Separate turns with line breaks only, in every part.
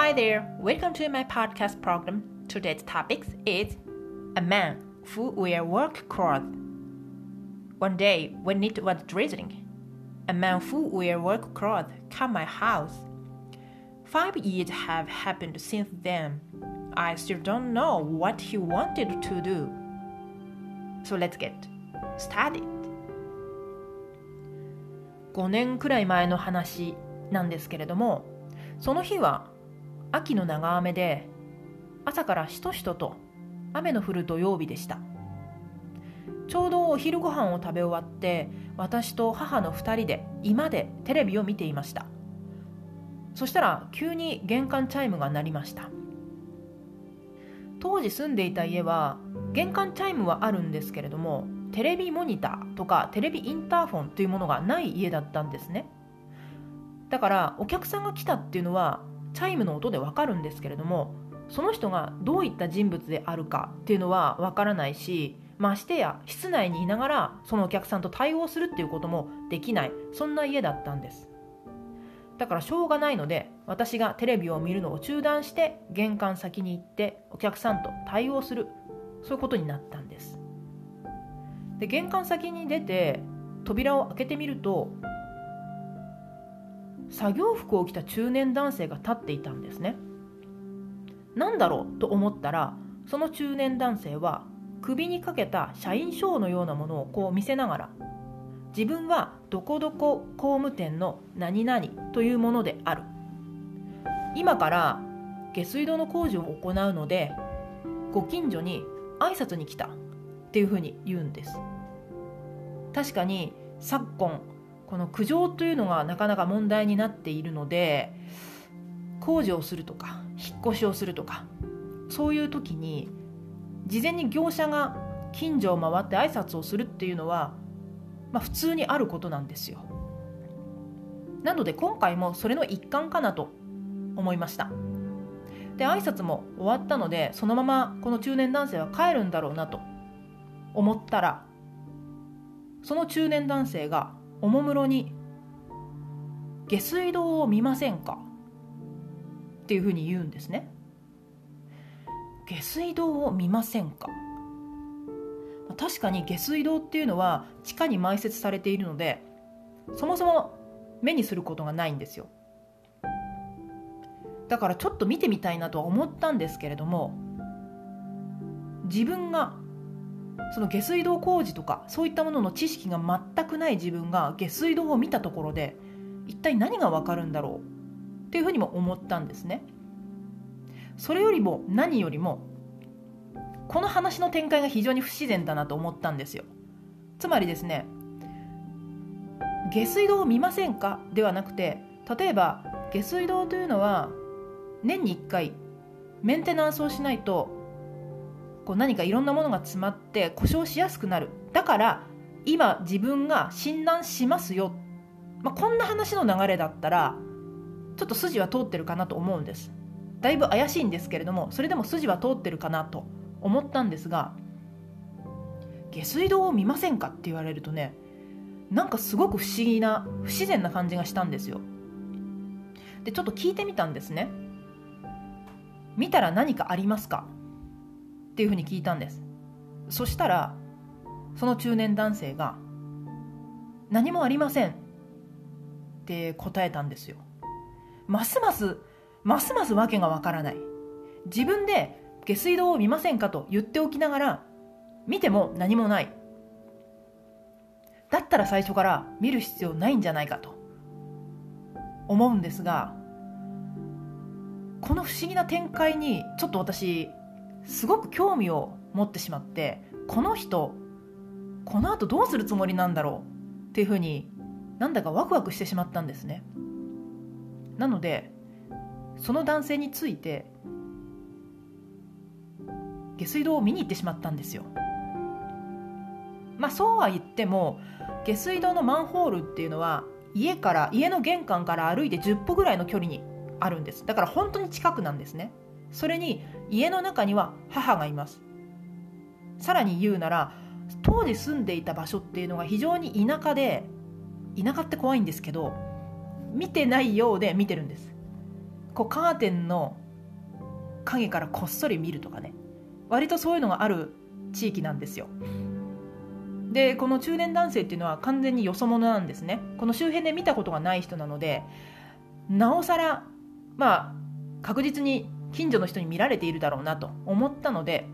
Hi there, welcome to my podcast program. Today's topic is a man who wear work clothes. One day, when it was drizzling, a man who wear work clothes came my house. Five years have happened since then. I still don't know what he wanted to do. So let's get started. 5年くらい前の話なんですけれどもその日は 秋の長雨で朝からしとしとと雨の降る土曜日でした。ちょうどお昼ご飯を食べ終わって私と母の2人で居間でテレビを見ていました。そしたら急に玄関チャイムが鳴りました。当時住んでいた家は玄関チャイムはあるんですけれどもテレビモニターとかテレビインターフォンというものがない家だったんですね。だからお客さんが来たっていうのはチャイムの音でわかるんですけれどもその人がどういった人物であるかっていうのはわからないしましてや室内にいながらそのお客さんと対応するっていうこともできないそんな家だったんです。だからしょうがないので私がテレビを見るのを中断して玄関先に行ってお客さんと対応するそういうことになったんです。で玄関先に出て扉を開けてみると作業服を着た中年男性が立っていたんですね。何だろうと思ったらその中年男性は首にかけた社員証のようなものをこう見せながら自分はどこどこ工務店の何々というものである。今から下水道の工事を行うのでご近所に挨拶に来たっていうふうに言うんです。確かに昨今この苦情というのがなかなか問題になっているので工事をするとか引っ越しをするとかそういう時に事前に業者が近所を回って挨拶をするっていうのは、まあ、普通にあることなんですよ。なので今回もそれの一環かなと思いました。で挨拶も終わったのでそのままこの中年男性は帰るんだろうなと思ったらその中年男性がおもむろに「下水道を見ませんか?」っていうふうに言うんですね。下水道を見ませんか？確かに下水道っていうのは地下に埋設されているのでそもそも目にすることがないんですよだからちょっと見てみたいなとは思ったんですけれども自分がその下水道工事とかそういったものの知識が全くない自分が下水道を見たところで一体何がわかるんだろう？っていうふうにも思ったんですね。それよりも何よりもこの話の展開が非常に不自然だなと思ったんですよ。つまりですね下水道を見ませんか？ではなくて例えば下水道というのは年に1回メンテナンスをしないとこう何かいろんなものが詰まって故障しやすくなる。だから今自分が診断しますよ、まあ、こんな話の流れだったらちょっと筋は通ってるかなと思うんです。だいぶ怪しいんですけれどもそれでも筋は通ってるかなと思ったんですが下水道を見ませんかって言われるとねなんかすごく不思議な不自然な感じがしたんですよ。でちょっと聞いてみたんですね。見たら何かありますか？っていうふうに聞いたんです。そしたらその中年男性が「何もありません」って答えたんですよ。ますますますます訳がわからない。自分で下水道を見ませんか？と言っておきながら見ても何もないだったら最初から見る必要ないんじゃないか？と思うんですがこの不思議な展開にちょっと私すごく興味を持ってしまってこの人この後どうするつもりなんだろう？っていうふうになんだかワクワクしてしまったんですね。なのでその男性について下水道を見に行ってしまったんですよ。まあそうは言っても下水道のマンホールっていうのは家から家の玄関から歩いて10歩ぐらいの距離にあるんです。だから本当に近くなんですね。それに家の中には母がいます。さらに言うなら当時住んでいた場所っていうのが非常に田舎で田舎って怖いんですけど見てないようで見てるんです。こうカーテンの影からこっそり見るとかね。割とそういうのがある地域なんですよ。でこの中年男性っていうのは完全によそ者なんですね。この周辺で見たことがない人なのでなおさらまあ確実に近所の人に見られているだろうなと思ったので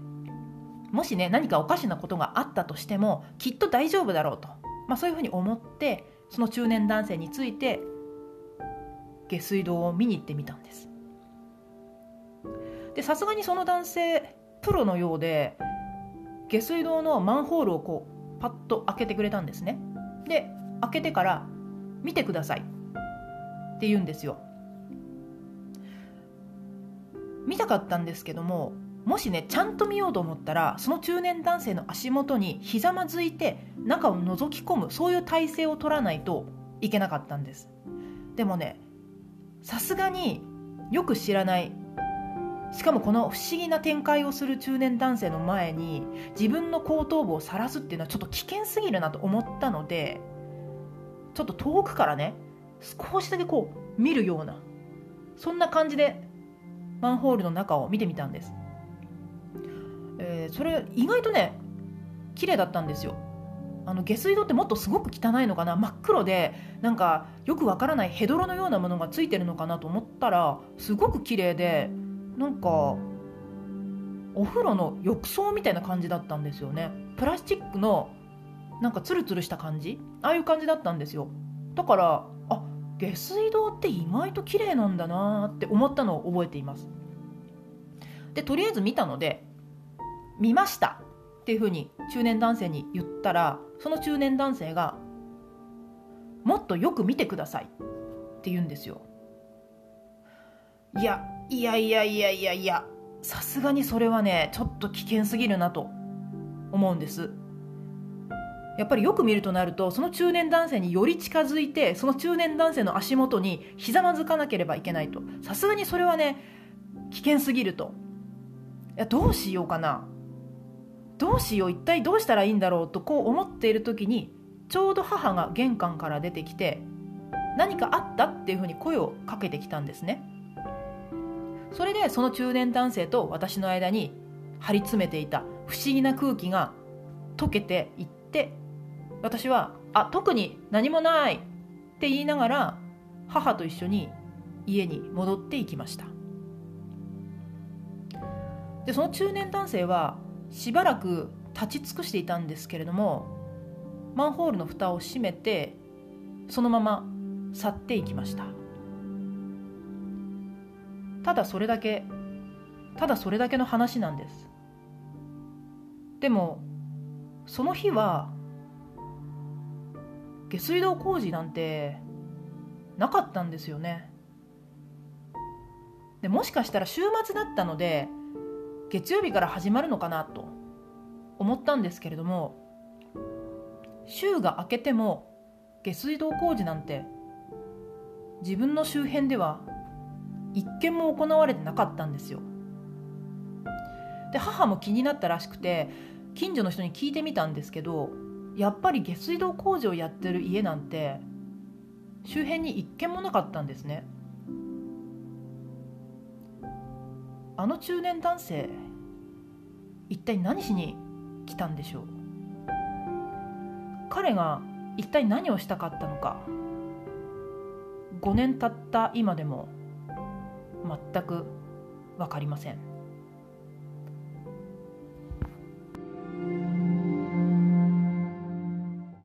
もしね何かおかしなことがあったとしてもきっと大丈夫だろうと、まあ、そういうふうに思ってその中年男性について下水道を見に行ってみたんです。でさすがにその男性プロのようで下水道のマンホールをこうパッと開けてくれたんですね。で開けてから「見てください」って言うんですよ。見たかったんですけどももしねちゃんと見ようと思ったらその中年男性の足元にひざまずいて中を覗き込むそういう体勢を取らないといけなかったんです。でもねさすがによく知らない。しかもこの不思議な展開をする中年男性の前に自分の後頭部を晒すっていうのはちょっと危険すぎるなと思ったのでちょっと遠くからね少しだけこう見るようなそんな感じでマンホールの中を見てみたんです、えー、それ意外とね綺麗だったんですよ。あの下水道ってもっとすごく汚いのかな真っ黒でなんかよくわからないヘドロのようなものがついてるのかなと思ったらすごく綺麗でなんかお風呂の浴槽みたいな感じだったんですよね。プラスチックのなんかツルツルした感じ？ああいう感じだったんですよ。だから下水道って意外と綺麗なんだなって思ったのを覚えています。でとりあえず見たので見ました。っていうふうに中年男性に言ったらその中年男性がもっとよく見てください。って言うんですよ。いやいやいやいやいやいやさすがにそれはねちょっと危険すぎるなと思うんです。やっぱりよく見るとなるとその中年男性により近づいてその中年男性の足元にひざまずかなければいけないと。さすがにそれはね危険すぎると。いやどうしようかな。どうしよう一体どうしたらいいんだろうとこう思っている時にちょうど母が玄関から出てきて何かあったっていうふうに声をかけてきたんですね。それでその中年男性と私の間に張り詰めていた不思議な空気が溶けていって私は「あ特に何もない!」って言いながら母と一緒に家に戻っていきましたでその中年男性はしばらく立ち尽くしていたんですけれどもマンホールの蓋を閉めてそのまま去っていきましたただそれだけただそれだけの話なんですでもその日は下水道工事なんてなかったんですよね。でもしかしたら週末だったので月曜日から始まるのかなと思ったんですけれども週が明けても下水道工事なんて自分の周辺では一件も行われてなかったんですよ。で母も気になったらしくて近所の人に聞いてみたんですけどやっぱり下水道工事をやってる家なんて周辺に一軒もなかったんですね。あの中年男性一体何しに来たんでしょう？彼が一体何をしたかったのか。5年経った今でも全く分かりません。